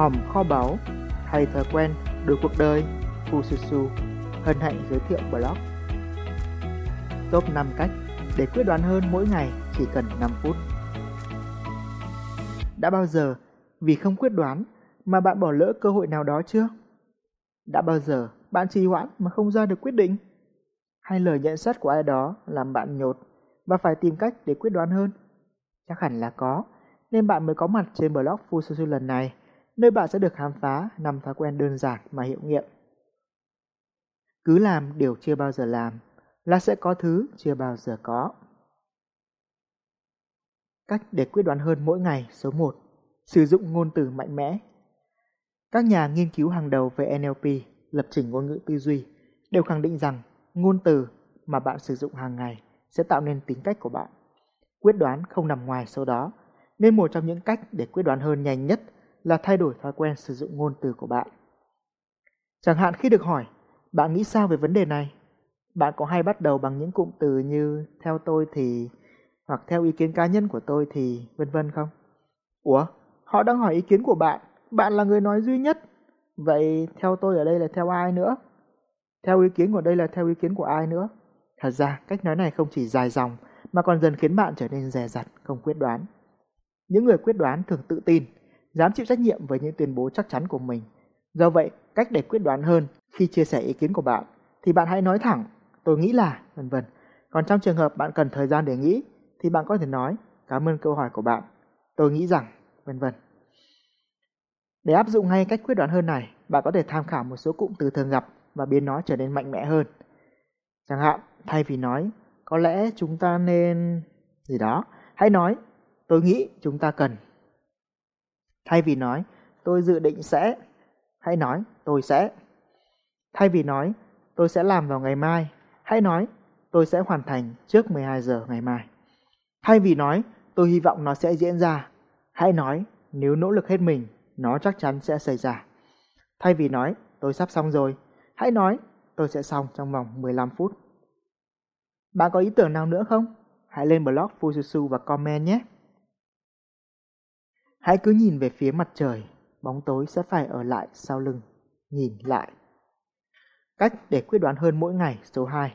hòm kho báu, hay thói quen, đổi cuộc đời, Fususu hân hạnh giới thiệu blog. Top 5 cách để quyết đoán hơn mỗi ngày chỉ cần 5 phút. Đã bao giờ vì không quyết đoán mà bạn bỏ lỡ cơ hội nào đó chưa? Đã bao giờ bạn trì hoãn mà không ra được quyết định? Hay lời nhận xét của ai đó làm bạn nhột và phải tìm cách để quyết đoán hơn? Chắc hẳn là có, nên bạn mới có mặt trên blog Fususu lần này, nơi bạn sẽ được khám phá năm thói quen đơn giản mà hiệu nghiệm. Cứ làm điều chưa bao giờ làm là sẽ có thứ chưa bao giờ có. Cách để quyết đoán hơn mỗi ngày số 1. Sử dụng ngôn từ mạnh mẽ. Các nhà nghiên cứu hàng đầu về NLP, lập trình ngôn ngữ tư duy, đều khẳng định rằng ngôn từ mà bạn sử dụng hàng ngày sẽ tạo nên tính cách của bạn. Quyết đoán không nằm ngoài số đó, nên một trong những cách để quyết đoán hơn nhanh nhất là thay đổi thói quen sử dụng ngôn từ của bạn. Chẳng hạn khi được hỏi, bạn nghĩ sao về vấn đề này? Bạn có hay bắt đầu bằng những cụm từ như theo tôi thì hoặc theo ý kiến cá nhân của tôi thì vân vân không? Ủa, họ đang hỏi ý kiến của bạn, bạn là người nói duy nhất. Vậy theo tôi ở đây là theo ai nữa? Theo ý kiến của đây là theo ý kiến của ai nữa? Thật ra, cách nói này không chỉ dài dòng mà còn dần khiến bạn trở nên dè dặt, không quyết đoán. Những người quyết đoán thường tự tin, dám chịu trách nhiệm với những tuyên bố chắc chắn của mình. Do vậy, cách để quyết đoán hơn khi chia sẻ ý kiến của bạn thì bạn hãy nói thẳng, tôi nghĩ là, vân vân. Còn trong trường hợp bạn cần thời gian để nghĩ thì bạn có thể nói cảm ơn câu hỏi của bạn, tôi nghĩ rằng, vân vân. Để áp dụng ngay cách quyết đoán hơn này, bạn có thể tham khảo một số cụm từ thường gặp và biến nó trở nên mạnh mẽ hơn. Chẳng hạn, thay vì nói có lẽ chúng ta nên gì đó, hãy nói tôi nghĩ chúng ta cần. Thay vì nói tôi dự định sẽ, hãy nói tôi sẽ. Thay vì nói tôi sẽ làm vào ngày mai, hãy nói tôi sẽ hoàn thành trước 12 giờ ngày mai. Thay vì nói tôi hy vọng nó sẽ diễn ra, hãy nói nếu nỗ lực hết mình, nó chắc chắn sẽ xảy ra. Thay vì nói tôi sắp xong rồi, hãy nói tôi sẽ xong trong vòng 15 phút. Bạn có ý tưởng nào nữa không? Hãy lên blog Fususu và comment nhé. Hãy cứ nhìn về phía mặt trời, bóng tối sẽ phải ở lại sau lưng. Nhìn lại. Cách để quyết đoán hơn mỗi ngày số 2.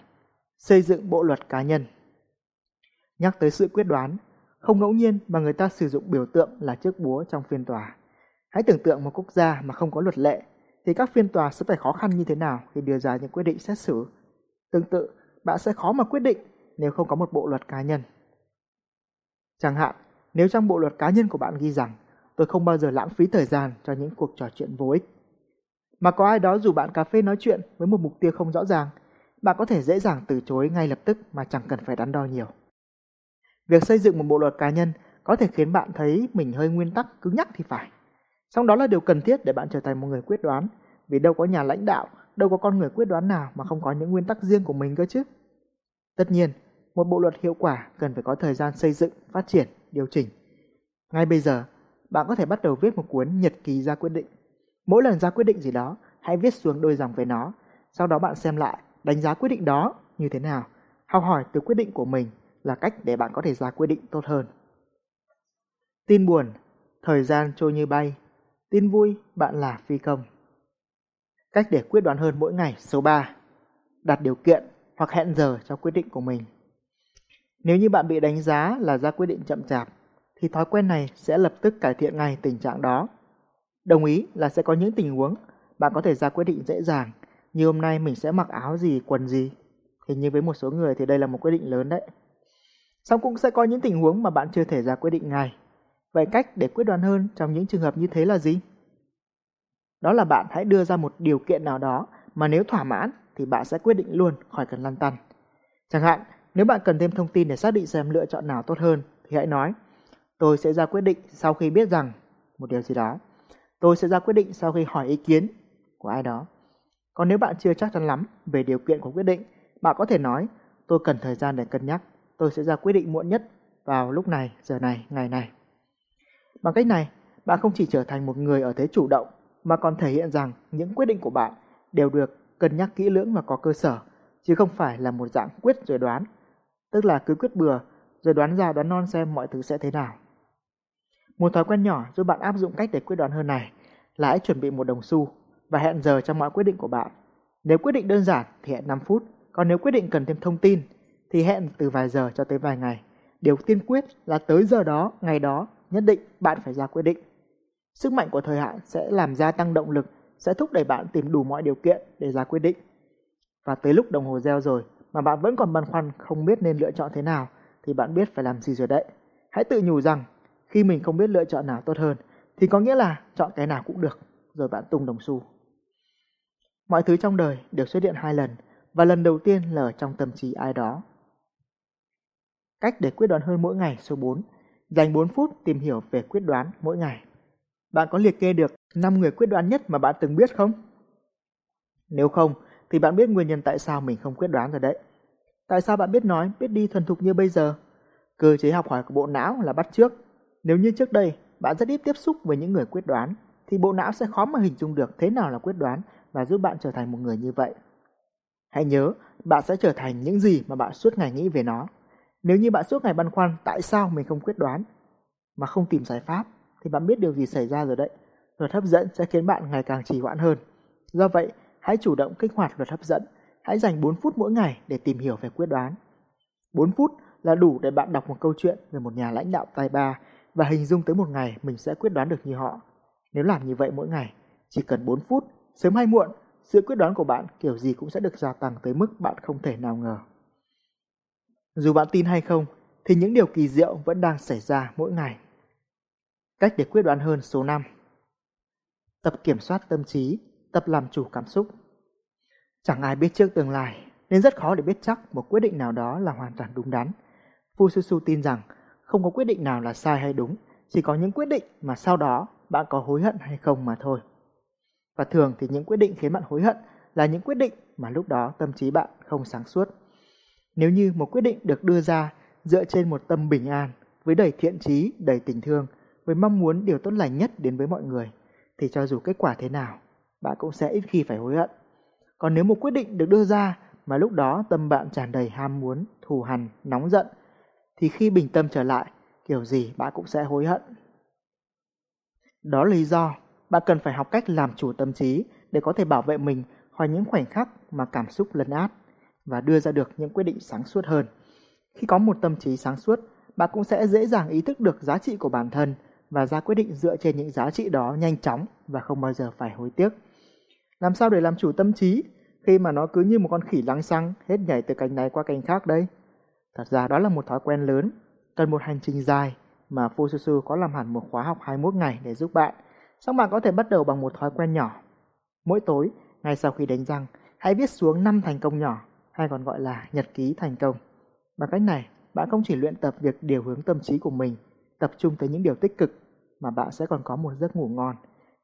Xây dựng bộ luật cá nhân. Nhắc tới sự quyết đoán, không ngẫu nhiên mà người ta sử dụng biểu tượng là chiếc búa trong phiên tòa. Hãy tưởng tượng một quốc gia mà không có luật lệ, thì các phiên tòa sẽ phải khó khăn như thế nào khi đưa ra những quyết định xét xử. Tương tự, bạn sẽ khó mà quyết định nếu không có một bộ luật cá nhân. Chẳng hạn, nếu trong bộ luật cá nhân của bạn ghi rằng tôi không bao giờ lãng phí thời gian cho những cuộc trò chuyện vô ích. Mà có ai đó rủ bạn cà phê nói chuyện với một mục tiêu không rõ ràng, bạn có thể dễ dàng từ chối ngay lập tức mà chẳng cần phải đắn đo nhiều. Việc xây dựng một bộ luật cá nhân có thể khiến bạn thấy mình hơi nguyên tắc cứng nhắc thì phải. Song đó là điều cần thiết để bạn trở thành một người quyết đoán, vì đâu có nhà lãnh đạo, đâu có con người quyết đoán nào mà không có những nguyên tắc riêng của mình cơ chứ. Tất nhiên, một bộ luật hiệu quả cần phải có thời gian xây dựng, phát triển, điều chỉnh. Ngay bây giờ, bạn có thể bắt đầu viết một cuốn nhật ký ra quyết định. Mỗi lần ra quyết định gì đó, hãy viết xuống đôi dòng về nó. Sau đó bạn xem lại, đánh giá quyết định đó như thế nào. Học hỏi từ quyết định của mình là cách để bạn có thể ra quyết định tốt hơn. Tin buồn, thời gian trôi như bay. Tin vui, bạn là phi công. Cách để quyết đoán hơn mỗi ngày số 3. Đặt điều kiện hoặc hẹn giờ cho quyết định của mình. Nếu như bạn bị đánh giá là ra quyết định chậm chạp, thì thói quen này sẽ lập tức cải thiện ngay tình trạng đó. Đồng ý là sẽ có những tình huống bạn có thể ra quyết định dễ dàng, như hôm nay mình sẽ mặc áo gì, quần gì. Hình như với một số người thì đây là một quyết định lớn đấy. Xong cũng sẽ có những tình huống mà bạn chưa thể ra quyết định ngay. Vậy cách để quyết đoán hơn trong những trường hợp như thế là gì? Đó là bạn hãy đưa ra một điều kiện nào đó mà nếu thỏa mãn thì bạn sẽ quyết định luôn khỏi cần lăn tăn. Chẳng hạn, nếu bạn cần thêm thông tin để xác định xem lựa chọn nào tốt hơn thì hãy nói Tôi sẽ ra quyết định sau khi biết rằng một điều gì đó. Tôi sẽ ra quyết định sau khi hỏi ý kiến của ai đó. Còn nếu bạn chưa chắc chắn lắm về điều kiện của quyết định, bạn có thể nói tôi cần thời gian để cân nhắc. Tôi sẽ ra quyết định muộn nhất vào lúc này, giờ này, ngày này. Bằng cách này, bạn không chỉ trở thành một người ở thế chủ động mà còn thể hiện rằng những quyết định của bạn đều được cân nhắc kỹ lưỡng và có cơ sở, chứ không phải là một dạng quyết rồi đoán. Tức là cứ quyết bừa rồi đoán ra đoán non xem mọi thứ sẽ thế nào. Một thói quen nhỏ giúp bạn áp dụng cách để quyết đoán hơn này là hãy chuẩn bị một đồng xu và hẹn giờ cho mọi quyết định của bạn. Nếu quyết định đơn giản thì hẹn 5 phút, còn nếu quyết định cần thêm thông tin thì hẹn từ vài giờ cho tới vài ngày. Điều tiên quyết là tới giờ đó, ngày đó, nhất định bạn phải ra quyết định. Sức mạnh của thời hạn sẽ làm gia tăng động lực, sẽ thúc đẩy bạn tìm đủ mọi điều kiện để ra quyết định. Và tới lúc đồng hồ reo rồi mà bạn vẫn còn băn khoăn không biết nên lựa chọn thế nào thì bạn biết phải làm gì rồi đấy. Hãy tự nhủ rằng khi mình không biết lựa chọn nào tốt hơn thì có nghĩa là chọn cái nào cũng được rồi bạn tung đồng xu. Mọi thứ trong đời đều xuất hiện hai lần và lần đầu tiên là ở trong tâm trí ai đó. Cách để quyết đoán hơn mỗi ngày số 4. Dành 4 phút tìm hiểu về quyết đoán mỗi ngày. Bạn có liệt kê được 5 người quyết đoán nhất mà bạn từng biết không? Nếu không, thì bạn biết nguyên nhân tại sao mình không quyết đoán rồi đấy. Tại sao bạn biết nói, biết đi thuần thục như bây giờ? Cơ chế học hỏi của bộ não là bắt trước. Nếu như trước đây bạn rất ít tiếp xúc với những người quyết đoán, thì bộ não sẽ khó mà hình dung được thế nào là quyết đoán và giúp bạn trở thành một người như vậy. Hãy nhớ, bạn sẽ trở thành những gì mà bạn suốt ngày nghĩ về nó. Nếu như bạn suốt ngày băn khoăn tại sao mình không quyết đoán mà không tìm giải pháp thì bạn biết điều gì xảy ra rồi đấy. Luật hấp dẫn sẽ khiến bạn ngày càng trì hoãn hơn. Do vậy, hãy chủ động kích hoạt luật hấp dẫn. Hãy dành 4 phút mỗi ngày để tìm hiểu về quyết đoán. 4 phút là đủ để bạn đọc một câu chuyện về một nhà lãnh đạo tài ba và hình dung tới một ngày mình sẽ quyết đoán được như họ. Nếu làm như vậy mỗi ngày, chỉ cần 4 phút, sớm hay muộn, sự quyết đoán của bạn kiểu gì cũng sẽ được gia tăng tới mức bạn không thể nào ngờ. Dù bạn tin hay không, thì những điều kỳ diệu vẫn đang xảy ra mỗi ngày. Cách để quyết đoán hơn số 5 Tập kiểm soát tâm trí, tập làm chủ cảm xúc. Chẳng ai biết trước tương lai, nên rất khó để biết chắc một quyết định nào đó là hoàn toàn đúng đắn. Fususu tin rằng không có quyết định nào là sai hay đúng, chỉ có những quyết định mà sau đó bạn có hối hận hay không mà thôi. Và thường thì những quyết định khiến bạn hối hận là những quyết định mà lúc đó tâm trí bạn không sáng suốt. Nếu như một quyết định được đưa ra dựa trên một tâm bình an, với đầy thiện trí, đầy tình thương, với mong muốn điều tốt lành nhất đến với mọi người, thì cho dù kết quả thế nào, bạn cũng sẽ ít khi phải hối hận. Còn nếu một quyết định được đưa ra mà lúc đó tâm bạn tràn đầy ham muốn, thù hằn, nóng giận, thì khi bình tâm trở lại, kiểu gì bạn cũng sẽ hối hận. Đó là lý do bạn cần phải học cách làm chủ tâm trí để có thể bảo vệ mình khỏi những khoảnh khắc mà cảm xúc lấn át và đưa ra được những quyết định sáng suốt hơn. Khi có một tâm trí sáng suốt, bạn cũng sẽ dễ dàng ý thức được giá trị của bản thân và ra quyết định dựa trên những giá trị đó nhanh chóng và không bao giờ phải hối tiếc. Làm sao để làm chủ tâm trí khi mà nó cứ như một con khỉ lăng xăng hết nhảy từ cành này qua cành khác đây? Thật ra đó là một thói quen lớn, cần một hành trình dài mà Fususu có làm hẳn một khóa học 21 ngày để giúp bạn. Xong bạn có thể bắt đầu bằng một thói quen nhỏ. Mỗi tối, ngay sau khi đánh răng, hãy viết xuống 5 thành công nhỏ, hay còn gọi là nhật ký thành công. Bằng cách này, bạn không chỉ luyện tập việc điều hướng tâm trí của mình, tập trung tới những điều tích cực, mà bạn sẽ còn có một giấc ngủ ngon.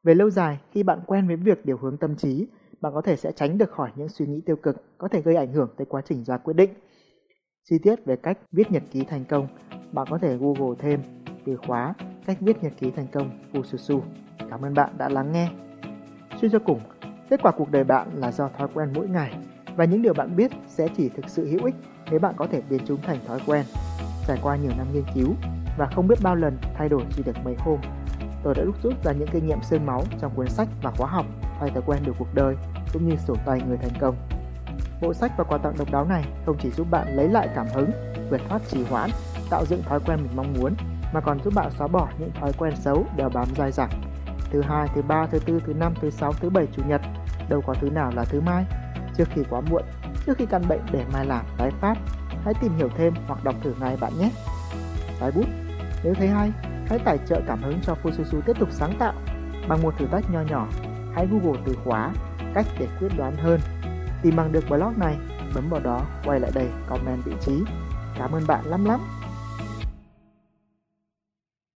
Về lâu dài, khi bạn quen với việc điều hướng tâm trí, bạn có thể sẽ tránh được khỏi những suy nghĩ tiêu cực có thể gây ảnh hưởng tới quá trình ra quyết định. Chi tiết về cách viết nhật ký thành công, bạn có thể Google thêm từ khóa cách viết nhật ký thành công Fususu. Cảm ơn bạn đã lắng nghe. Suy cho cùng, kết quả cuộc đời bạn là do thói quen mỗi ngày và những điều bạn biết sẽ chỉ thực sự hữu ích nếu bạn có thể biến chúng thành thói quen. Trải qua nhiều năm nghiên cứu và không biết bao lần thay đổi chỉ được mấy hôm, tôi đã đúc rút ra những kinh nghiệm sương máu trong cuốn sách và khóa học thay thói quen được cuộc đời cũng như sổ tay người thành công. Bộ sách và quà tặng độc đáo này không chỉ giúp bạn lấy lại cảm hứng, vượt thoát trì hoãn, tạo dựng thói quen mình mong muốn, mà còn giúp bạn xóa bỏ những thói quen xấu đeo bám dai dẳng. Thứ hai, thứ ba, thứ tư, thứ năm, thứ sáu, thứ bảy, chủ nhật, đâu có thứ nào là thứ mai. Trước khi quá muộn, trước khi căn bệnh để mai làm tái phát, hãy tìm hiểu thêm hoặc đọc thử ngay bạn nhé. Tái bút, nếu thấy hay, hãy tài trợ cảm hứng cho Fususu tiếp tục sáng tạo bằng một thử thách nho nhỏ. Hãy Google từ khóa cách để quyết đoán hơn Tìm bằng được blog này, bấm vào đó, quay lại đây, comment vị trí. Cảm ơn bạn lắm lắm.